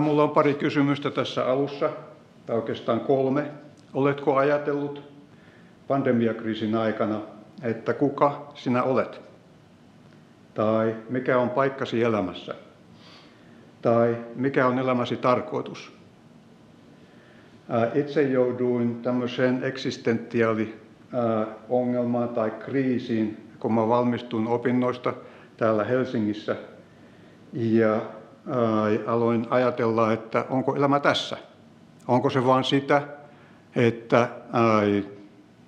Mulla on pari kysymystä tässä alussa, tai oikeastaan kolme. Oletko ajatellut pandemiakriisin aikana, että kuka sinä olet? Tai mikä on paikkasi elämässä? Tai mikä on elämäsi tarkoitus? Itse jouduin tämmöiseen eksistentiaali ongelmaan tai kriisiin, kun mä valmistuin opinnoista täällä Helsingissä. Ja aloin ajatella, että onko elämä tässä? Onko se vain sitä, että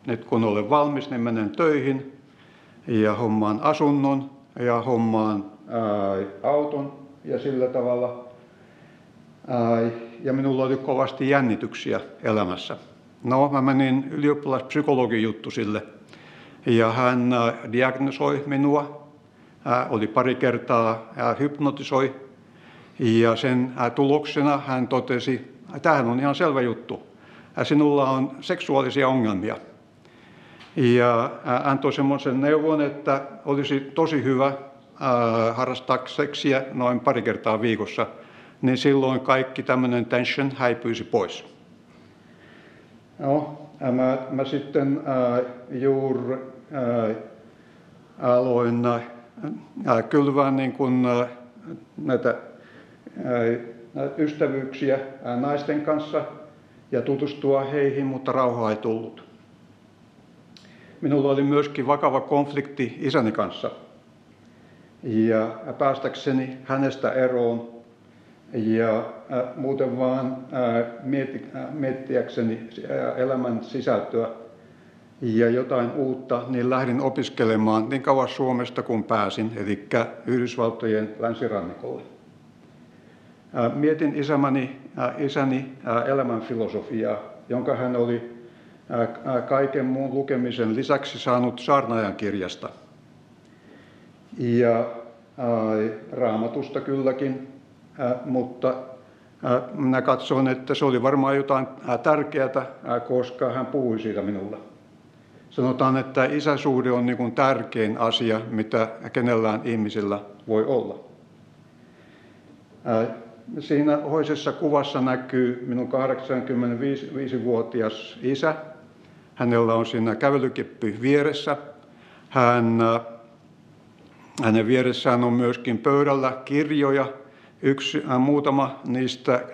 nyt kun olen valmis, niin menen töihin ja hommaan asunnon ja hommaan auton ja sillä tavalla. Ja minulla oli kovasti jännityksiä elämässä. No, mä menin ylioppilaspsykologin juttu sille ja hän diagnosoi minua. Oli pari kertaa hypnotisoi ja sen tuloksena hän totesi, että tämähän on ihan selvä juttu. Sinulla on seksuaalisia ongelmia. Ja antoi semmoisen neuvon, että olisi tosi hyvä harrastaa seksiä noin pari kertaa viikossa, niin silloin kaikki tämmöinen tension häipyisi pois. No, mä, mä sitten äh, juuri äh, aloin äh, kylvää niin kuin, äh, näitä äh, ystävyyksiä naisten kanssa ja tutustua heihin, mutta rauhaa ei tullut. Minulla oli myöskin vakava konflikti isäni kanssa. Ja päästäkseni hänestä eroon ja muuten vaan mietti, miettiäkseni elämän sisältöä ja jotain uutta, niin lähdin opiskelemaan niin kauan Suomesta kuin pääsin, eli Yhdysvaltojen länsirannikolle. Mietin isämäni, äh, isäni äh, elämän filosofiaa, jonka hän oli kaiken muun lukemisen lisäksi saanut saarnaajan kirjasta. Ja raamatusta kylläkin, mutta minä katsoin, että se oli varmaan jotain tärkeää, koska hän puhui siitä minulle. Sanotaan, että isäsuhde on niin kuin tärkein asia, mitä kenellään ihmisellä voi olla. Siinä hoisessa kuvassa näkyy minun 85-vuotias isä. Hänellä on siinä kävelykeppi vieressä. Hän, hänen vieressään on myöskin pöydällä kirjoja, yksi, äh, muutama niistä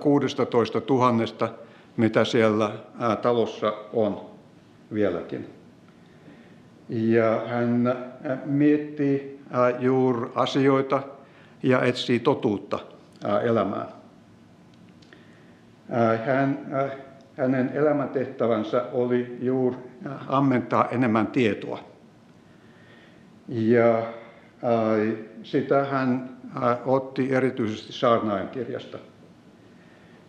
16 äh, tuhannesta, mitä siellä äh, talossa on vieläkin. Ja hän miettii juuri asioita ja etsii totuutta elämään. Hän, hänen elämäntehtävänsä oli juuri ammentaa enemmän tietoa. Ja sitä hän otti erityisesti saarnaajan kirjasta.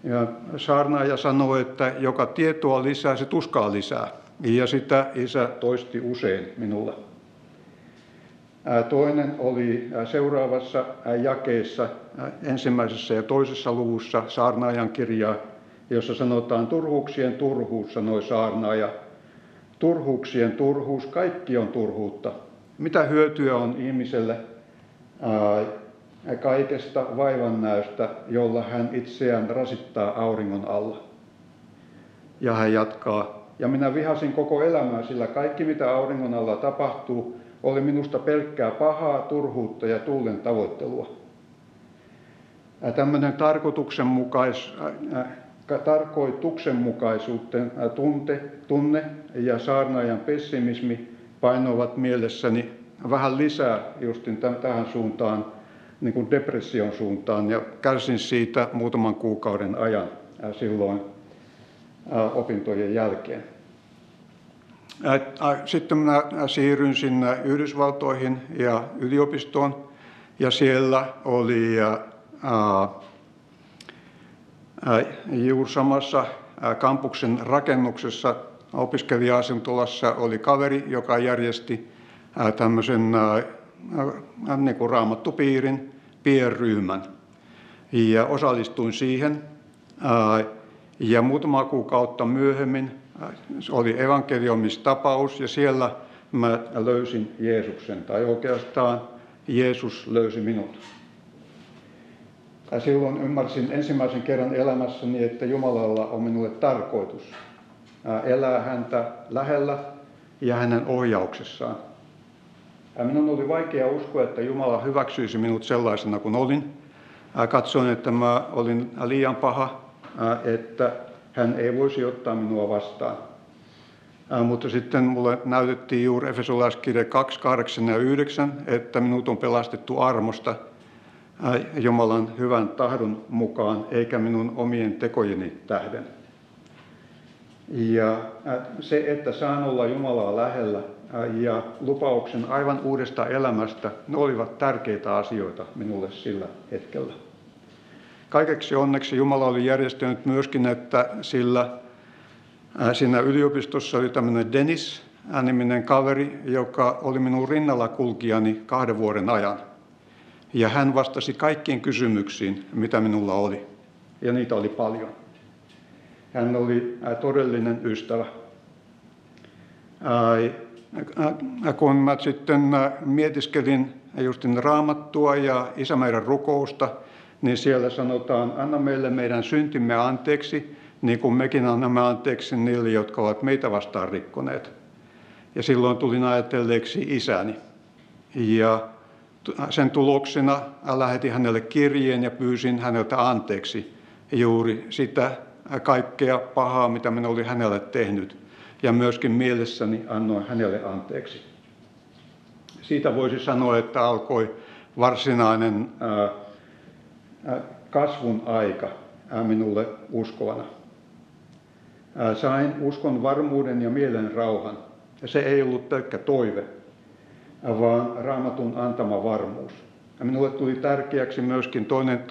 Ja saarnaaja sanoi, että joka tietoa lisää, se tuskaa lisää. Ja sitä isä toisti usein minulle. Toinen oli seuraavassa jakeessa, ensimmäisessä ja toisessa luvussa saarnaajan kirjaa, jossa sanotaan turhuuksien turhuus, sanoi saarnaaja. Turhuuksien turhuus, kaikki on turhuutta. Mitä hyötyä on ihmiselle kaikesta vaivannäöstä, jolla hän itseään rasittaa auringon alla. Ja hän jatkaa, ja minä vihasin koko elämää, sillä kaikki mitä auringon alla tapahtuu, oli minusta pelkkää pahaa, turhuutta ja tuulen tavoittelua. Tämmöinen tarkoituksenmukais, tarkoituksenmukaisuuden tunte, tunne ja saarnaajan pessimismi painoivat mielessäni vähän lisää justin tähän suuntaan niin kuin depression suuntaan ja kärsin siitä muutaman kuukauden ajan silloin opintojen jälkeen. Sitten minä siirryin sinne Yhdysvaltoihin ja yliopistoon ja siellä oli juuri samassa kampuksen rakennuksessa opiskelija-asentolassa oli kaveri, joka järjesti tämmöisen niin kuin raamattupiirin pienryhmän. Ja osallistuin siihen. Ja muutama kuukautta myöhemmin oli evankeliumistapaus ja siellä mä löysin Jeesuksen, tai oikeastaan Jeesus löysi minut. silloin ymmärsin ensimmäisen kerran elämässäni, että Jumalalla on minulle tarkoitus elää häntä lähellä ja hänen ohjauksessaan. Minun oli vaikea uskoa, että Jumala hyväksyisi minut sellaisena kuin olin. Katsoin, että mä olin liian paha, että hän ei voisi ottaa minua vastaan. Mutta sitten mulle näytettiin juuri Efesolaiskirja 2, 8 ja 9, että minut on pelastettu armosta Jumalan hyvän tahdon mukaan, eikä minun omien tekojeni tähden. Ja se, että saan olla Jumalaa lähellä ja lupauksen aivan uudesta elämästä, ne olivat tärkeitä asioita minulle sillä hetkellä. Kaikeksi onneksi Jumala oli järjestänyt myöskin, että sillä siinä yliopistossa oli tämmöinen Dennis, niminen kaveri, joka oli minun rinnalla kulkijani kahden vuoden ajan. Ja hän vastasi kaikkiin kysymyksiin, mitä minulla oli. Ja niitä oli paljon. Hän oli todellinen ystävä. Kun mä sitten mietiskelin justin raamattua ja isämeidän rukousta, niin siellä sanotaan, anna meille meidän syntimme anteeksi, niin kuin mekin annamme anteeksi niille, jotka ovat meitä vastaan rikkoneet. Ja silloin tulin ajatelleeksi isäni. Ja sen tuloksena lähetin hänelle kirjeen ja pyysin häneltä anteeksi juuri sitä kaikkea pahaa, mitä minä olin hänelle tehnyt. Ja myöskin mielessäni annoin hänelle anteeksi. Siitä voisi sanoa, että alkoi varsinainen kasvun aika minulle uskovana. Sain uskon varmuuden ja mielen rauhan. Se ei ollut pelkkä toive, vaan raamatun antama varmuus. Minulle tuli tärkeäksi myöskin toinen,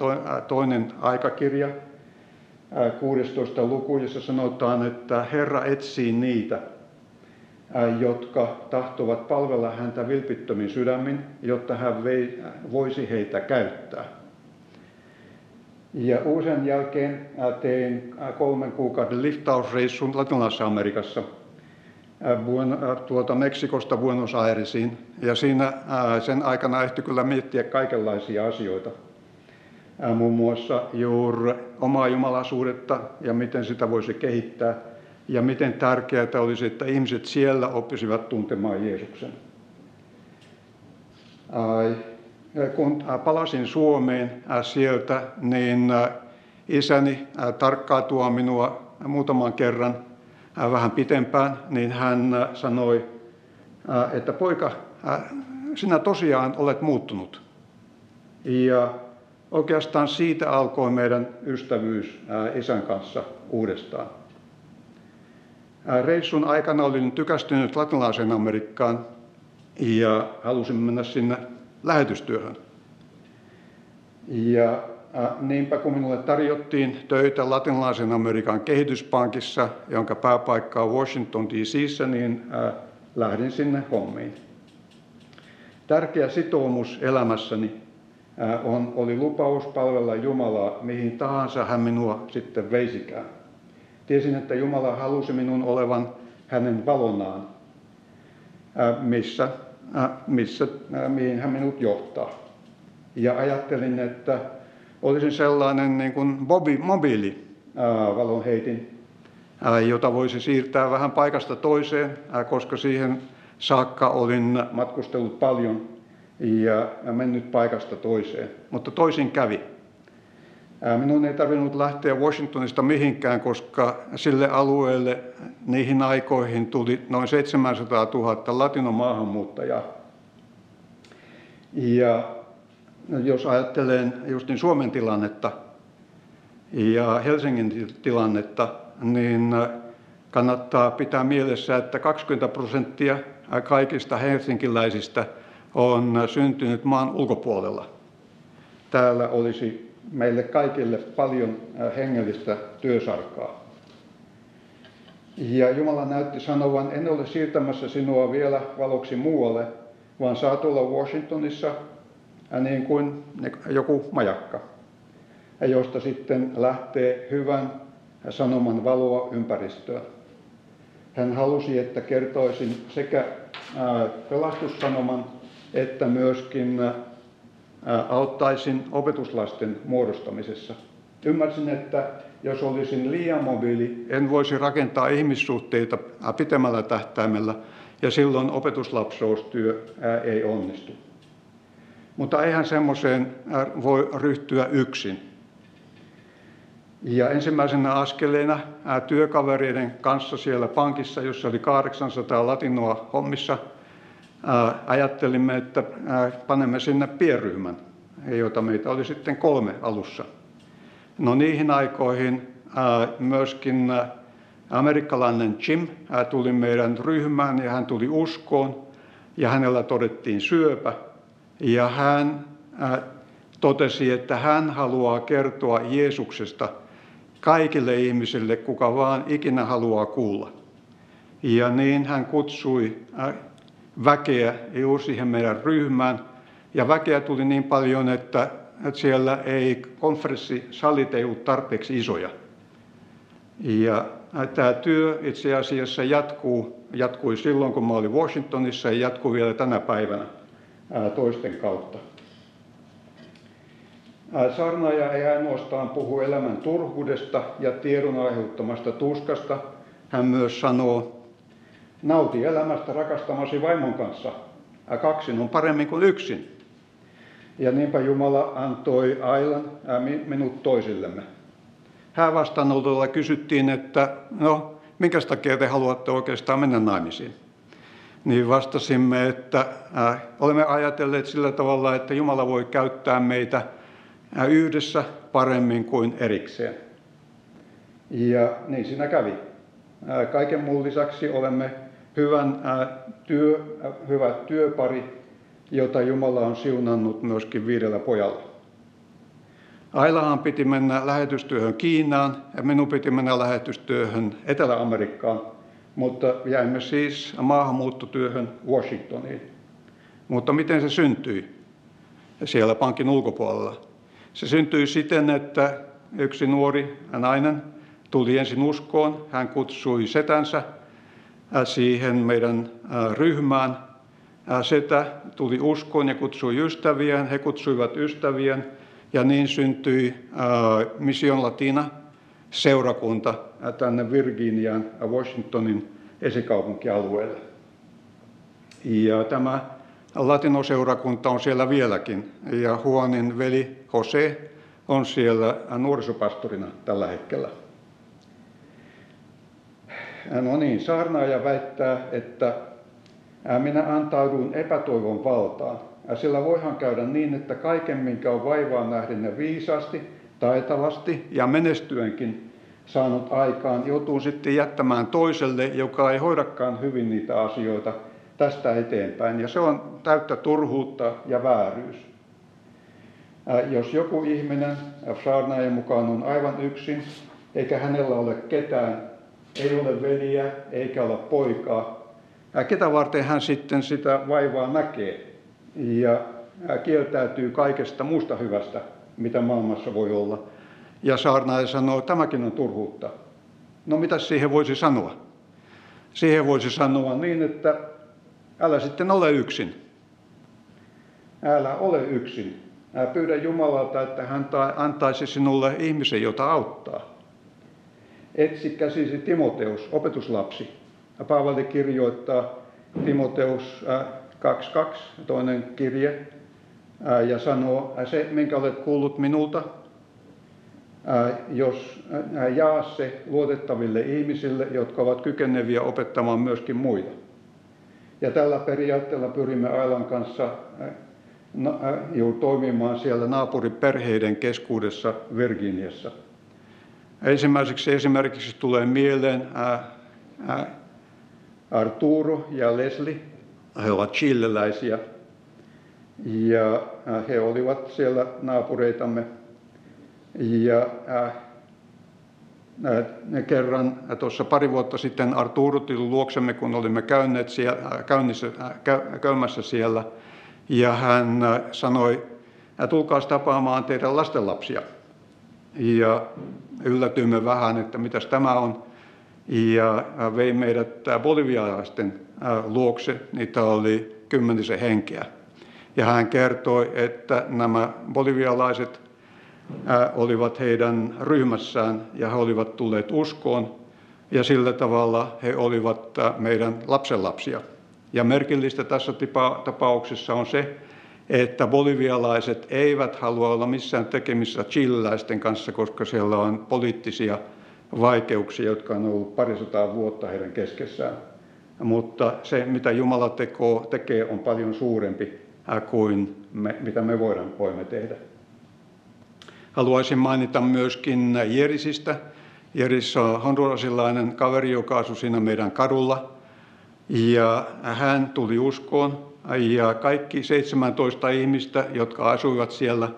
toinen aikakirja, 16 luku, jossa sanotaan, että Herra etsii niitä, jotka tahtovat palvella häntä vilpittömin sydämin, jotta hän voisi heitä käyttää. Ja uuden jälkeen tein kolmen kuukauden liftausreissun Latinalaisessa Amerikassa tuolta Meksikosta Buenos Airesiin. Ja siinä sen aikana ehti kyllä miettiä kaikenlaisia asioita. Muun muassa juuri omaa jumalaisuudetta ja miten sitä voisi kehittää. Ja miten tärkeää olisi, että ihmiset siellä oppisivat tuntemaan Jeesuksen kun palasin Suomeen sieltä, niin isäni tarkkaa tuo minua muutaman kerran vähän pitempään, niin hän sanoi, että poika, sinä tosiaan olet muuttunut. Ja oikeastaan siitä alkoi meidän ystävyys isän kanssa uudestaan. Reissun aikana olin tykästynyt latinalaiseen Amerikkaan ja halusin mennä sinne lähetystyöhön. Ja niinpä kun minulle tarjottiin töitä Latinalaisen Amerikan kehityspankissa, jonka pääpaikka on Washington DCissä, niin äh, lähdin sinne hommiin. Tärkeä sitoumus elämässäni on, oli lupaus palvella Jumalaa mihin tahansa hän minua sitten veisikään. Tiesin, että Jumala halusi minun olevan hänen valonaan, missä missä, mihin hän minut johtaa. Ja ajattelin, että olisin sellainen niin kuin bobi, mobiili valonheitin, jota voisi siirtää vähän paikasta toiseen, koska siihen saakka olin matkustellut paljon ja mennyt paikasta toiseen. Mutta toisin kävi. Minun ei tarvinnut lähteä Washingtonista mihinkään, koska sille alueelle niihin aikoihin tuli noin 700 000 latinomaahanmuuttajaa. Ja jos ajattelen justin Suomen tilannetta ja Helsingin tilannetta, niin kannattaa pitää mielessä, että 20 prosenttia kaikista helsinkiläisistä on syntynyt maan ulkopuolella. Täällä olisi meille kaikille paljon hengellistä työsarkaa. Ja Jumala näytti sanovan, en ole siirtämässä sinua vielä valoksi muualle, vaan saat olla Washingtonissa niin kuin joku majakka, josta sitten lähtee hyvän sanoman valoa ympäristöön. Hän halusi, että kertoisin sekä pelastussanoman että myöskin auttaisin opetuslasten muodostamisessa. Ymmärsin, että jos olisin liian mobiili, en voisi rakentaa ihmissuhteita pitemmällä tähtäimellä ja silloin opetuslapsoustyö ei onnistu. Mutta eihän semmoiseen voi ryhtyä yksin. Ja ensimmäisenä askeleena työkavereiden kanssa siellä pankissa, jossa oli 800 latinoa hommissa, ajattelimme, että panemme sinne pienryhmän, jota meitä oli sitten kolme alussa. No niihin aikoihin myöskin amerikkalainen Jim tuli meidän ryhmään ja hän tuli uskoon ja hänellä todettiin syöpä. Ja hän totesi, että hän haluaa kertoa Jeesuksesta kaikille ihmisille, kuka vaan ikinä haluaa kuulla. Ja niin hän kutsui väkeä juuri siihen meidän ryhmään. Ja väkeä tuli niin paljon, että, että siellä ei konferenssisalit ei ollut tarpeeksi isoja. Ja tämä työ itse asiassa jatkuu, jatkui silloin, kun mä olin Washingtonissa ja jatkuu vielä tänä päivänä toisten kautta. Sarnaaja ei ainoastaan puhu elämän turhuudesta ja tiedon aiheuttamasta tuskasta. Hän myös sanoo, nauti elämästä rakastamasi vaimon kanssa. Kaksin on paremmin kuin yksin. Ja niinpä Jumala antoi Ailan minut toisillemme. Hän vastaanotolla kysyttiin, että no, minkä takia te haluatte oikeastaan mennä naimisiin? Niin vastasimme, että äh, olemme ajatelleet sillä tavalla, että Jumala voi käyttää meitä äh, yhdessä paremmin kuin erikseen. Ja niin siinä kävi. Äh, kaiken muun lisäksi olemme hyvän äh, työ, äh, hyvä työpari, jota Jumala on siunannut myöskin viidellä pojalla. Ailahan piti mennä lähetystyöhön Kiinaan ja minun piti mennä lähetystyöhön Etelä-Amerikkaan, mutta jäimme siis maahanmuuttotyöhön Washingtoniin. Mutta miten se syntyi siellä pankin ulkopuolella? Se syntyi siten, että yksi nuori nainen tuli ensin uskoon. Hän kutsui setänsä siihen meidän ryhmään. Setä tuli uskoon ja kutsui ystäviään, he kutsuivat ystäviään ja niin syntyi Mission Latina seurakunta tänne Virginian Washingtonin esikaupunkialueelle. Ja tämä latinoseurakunta on siellä vieläkin ja Juanin veli Jose on siellä nuorisopastorina tällä hetkellä. No niin, saarnaaja väittää, että minä antaudun epätoivon valtaan. Sillä voihan käydä niin, että kaiken, minkä on vaivaa nähden ja viisaasti, taitavasti ja menestyenkin saanut aikaan, joutuu sitten jättämään toiselle, joka ei hoidakaan hyvin niitä asioita tästä eteenpäin. Ja se on täyttä turhuutta ja vääryys. Jos joku ihminen saarnaajan mukaan on aivan yksin, eikä hänellä ole ketään, ei ole veliä eikä ole poikaa. Ketä varten hän sitten sitä vaivaa näkee ja kieltäytyy kaikesta muusta hyvästä, mitä maailmassa voi olla. Ja saarnaaja sanoo, että tämäkin on turhuutta. No mitä siihen voisi sanoa? Siihen voisi sanoa niin, että älä sitten ole yksin. Älä ole yksin. Pyydä Jumalalta, että hän antaisi sinulle ihmisen, jota auttaa etsi käsisi Timoteus, opetuslapsi. Paavali kirjoittaa Timoteus 2.2, toinen kirje, ja sanoo, se minkä olet kuullut minulta, jos jaa se luotettaville ihmisille, jotka ovat kykeneviä opettamaan myöskin muita. Ja tällä periaatteella pyrimme Ailan kanssa toimimaan siellä naapuriperheiden keskuudessa Virginiassa. Ensimmäiseksi esimerkiksi tulee mieleen Arturo ja Leslie. He ovat chilleläisiä ja he olivat siellä naapureitamme. Ja kerran tuossa pari vuotta sitten Arturo tuli luoksemme, kun olimme käyneet siellä, käynnissä, käymässä siellä. Ja hän sanoi, tulkaa tapaamaan teidän lastenlapsia. Ja yllätyimme vähän, että mitäs tämä on. Ja vei meidät bolivialaisten luokse, niitä oli kymmenisen henkeä. Ja hän kertoi, että nämä bolivialaiset olivat heidän ryhmässään ja he olivat tulleet uskoon ja sillä tavalla he olivat meidän lapsenlapsia. Ja merkillistä tässä tapauksessa on se, että bolivialaiset eivät halua olla missään tekemissä chililäisten kanssa, koska siellä on poliittisia vaikeuksia, jotka on ollut parisataa vuotta heidän keskessään. Mutta se, mitä Jumala tekoo, tekee, on paljon suurempi kuin me, mitä me voidaan, voimme tehdä. Haluaisin mainita myöskin Jerisistä. Jeris on hondurasilainen kaveri, joka asui siinä meidän kadulla. Ja hän tuli uskoon ja kaikki 17 ihmistä, jotka asuivat siellä,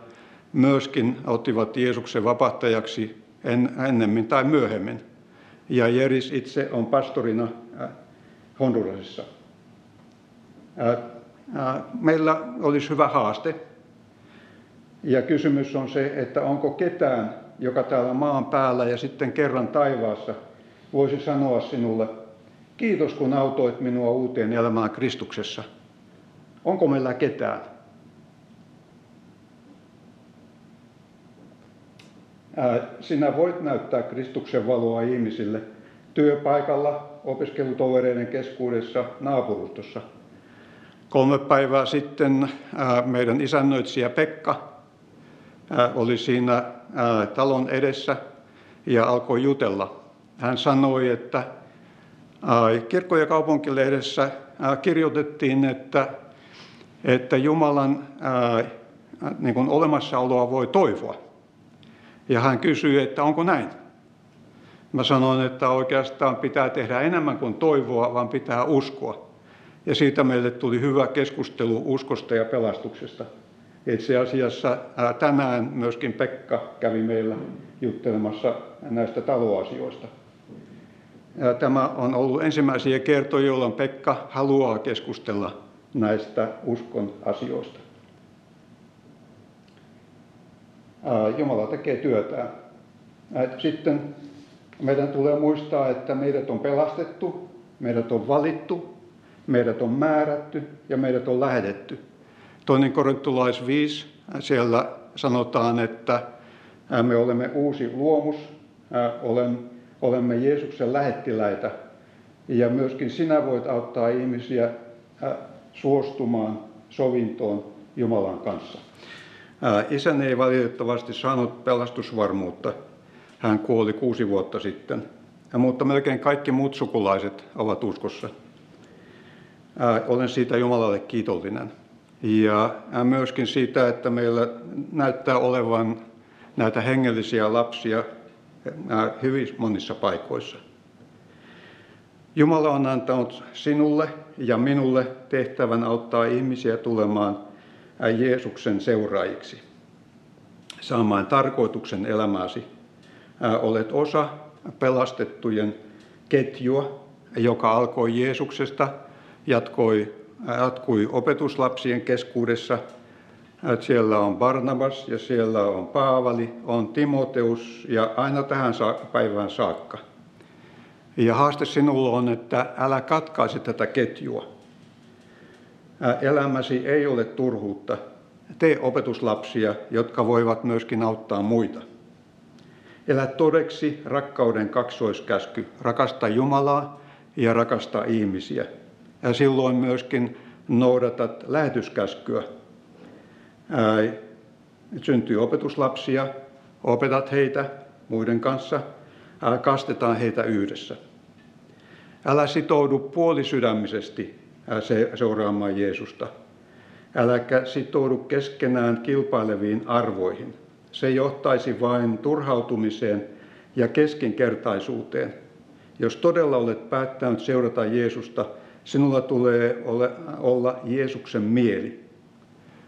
myöskin ottivat Jeesuksen vapahtajaksi ennemmin tai myöhemmin. Ja Jeris itse on pastorina äh, Hondurasissa. Äh, äh, meillä olisi hyvä haaste. Ja kysymys on se, että onko ketään, joka täällä maan päällä ja sitten kerran taivaassa voisi sanoa sinulle, kiitos kun autoit minua uuteen elämään Kristuksessa – Onko meillä ketään? Sinä voit näyttää Kristuksen valoa ihmisille työpaikalla, opiskelutovereiden keskuudessa, naapurustossa. Kolme päivää sitten meidän isännöitsijä Pekka oli siinä talon edessä ja alkoi jutella. Hän sanoi, että kirkko- ja kaupunkilehdessä kirjoitettiin, että että Jumalan ää, niin kuin olemassaoloa voi toivoa. Ja hän kysyi, että onko näin. Mä sanoin, että oikeastaan pitää tehdä enemmän kuin toivoa, vaan pitää uskoa. Ja siitä meille tuli hyvä keskustelu uskosta ja pelastuksesta. Itse asiassa tänään myöskin Pekka kävi meillä juttelemassa näistä taloasioista. Tämä on ollut ensimmäisiä kertoja, jolloin Pekka haluaa keskustella näistä uskon asioista. Jumala tekee työtään. Sitten meidän tulee muistaa, että meidät on pelastettu, meidät on valittu, meidät on määrätty ja meidät on lähetetty. Toinen korintolais 5, siellä sanotaan, että me olemme uusi luomus, olemme Jeesuksen lähettiläitä ja myöskin sinä voit auttaa ihmisiä suostumaan sovintoon Jumalan kanssa. Isäni ei valitettavasti saanut pelastusvarmuutta. Hän kuoli kuusi vuotta sitten. Mutta melkein kaikki muut sukulaiset ovat uskossa. Olen siitä Jumalalle kiitollinen. Ja myöskin siitä, että meillä näyttää olevan näitä hengellisiä lapsia hyvin monissa paikoissa. Jumala on antanut sinulle ja minulle tehtävän auttaa ihmisiä tulemaan Jeesuksen seuraajiksi, saamaan tarkoituksen elämääsi. Olet osa pelastettujen ketjua, joka alkoi Jeesuksesta, jatkoi, jatkui opetuslapsien keskuudessa. Siellä on Barnabas ja siellä on Paavali, on Timoteus ja aina tähän päivään saakka – ja haaste sinulla on, että älä katkaise tätä ketjua. Elämäsi ei ole turhuutta. Tee opetuslapsia, jotka voivat myöskin auttaa muita. Elä todeksi rakkauden kaksoiskäsky. Rakasta Jumalaa ja rakasta ihmisiä. Ja silloin myöskin noudatat lähetyskäskyä. Syntyy opetuslapsia, opetat heitä muiden kanssa – kastetaan heitä yhdessä. Älä sitoudu puolisydämisesti seuraamaan Jeesusta. Äläkä sitoudu keskenään kilpaileviin arvoihin. Se johtaisi vain turhautumiseen ja keskinkertaisuuteen. Jos todella olet päättänyt seurata Jeesusta, sinulla tulee olla Jeesuksen mieli.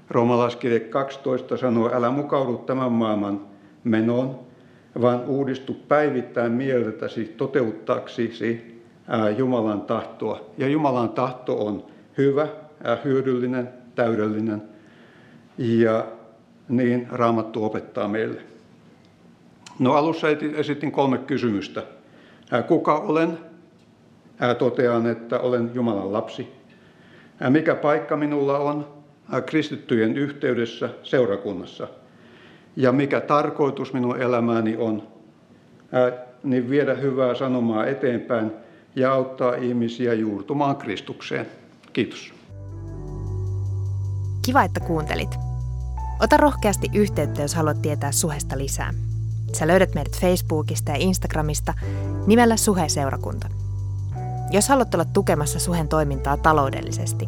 Roomalaiskirje 12 sanoo, älä mukaudu tämän maailman menoon, vaan uudistu päivittäin mieltäsi toteuttaaksisi Jumalan tahtoa. Ja Jumalan tahto on hyvä, hyödyllinen, täydellinen ja niin Raamattu opettaa meille. No alussa esitin kolme kysymystä. Kuka olen? Totean, että olen Jumalan lapsi. Mikä paikka minulla on? kristittyjen yhteydessä seurakunnassa. Ja mikä tarkoitus minun elämääni on, niin viedä hyvää sanomaa eteenpäin ja auttaa ihmisiä juurtumaan Kristukseen. Kiitos. Kiva, että kuuntelit. Ota rohkeasti yhteyttä, jos haluat tietää Suhesta lisää. Sä löydät meidät Facebookista ja Instagramista nimellä Suhe-seurakunta. Jos haluat olla tukemassa Suhen toimintaa taloudellisesti,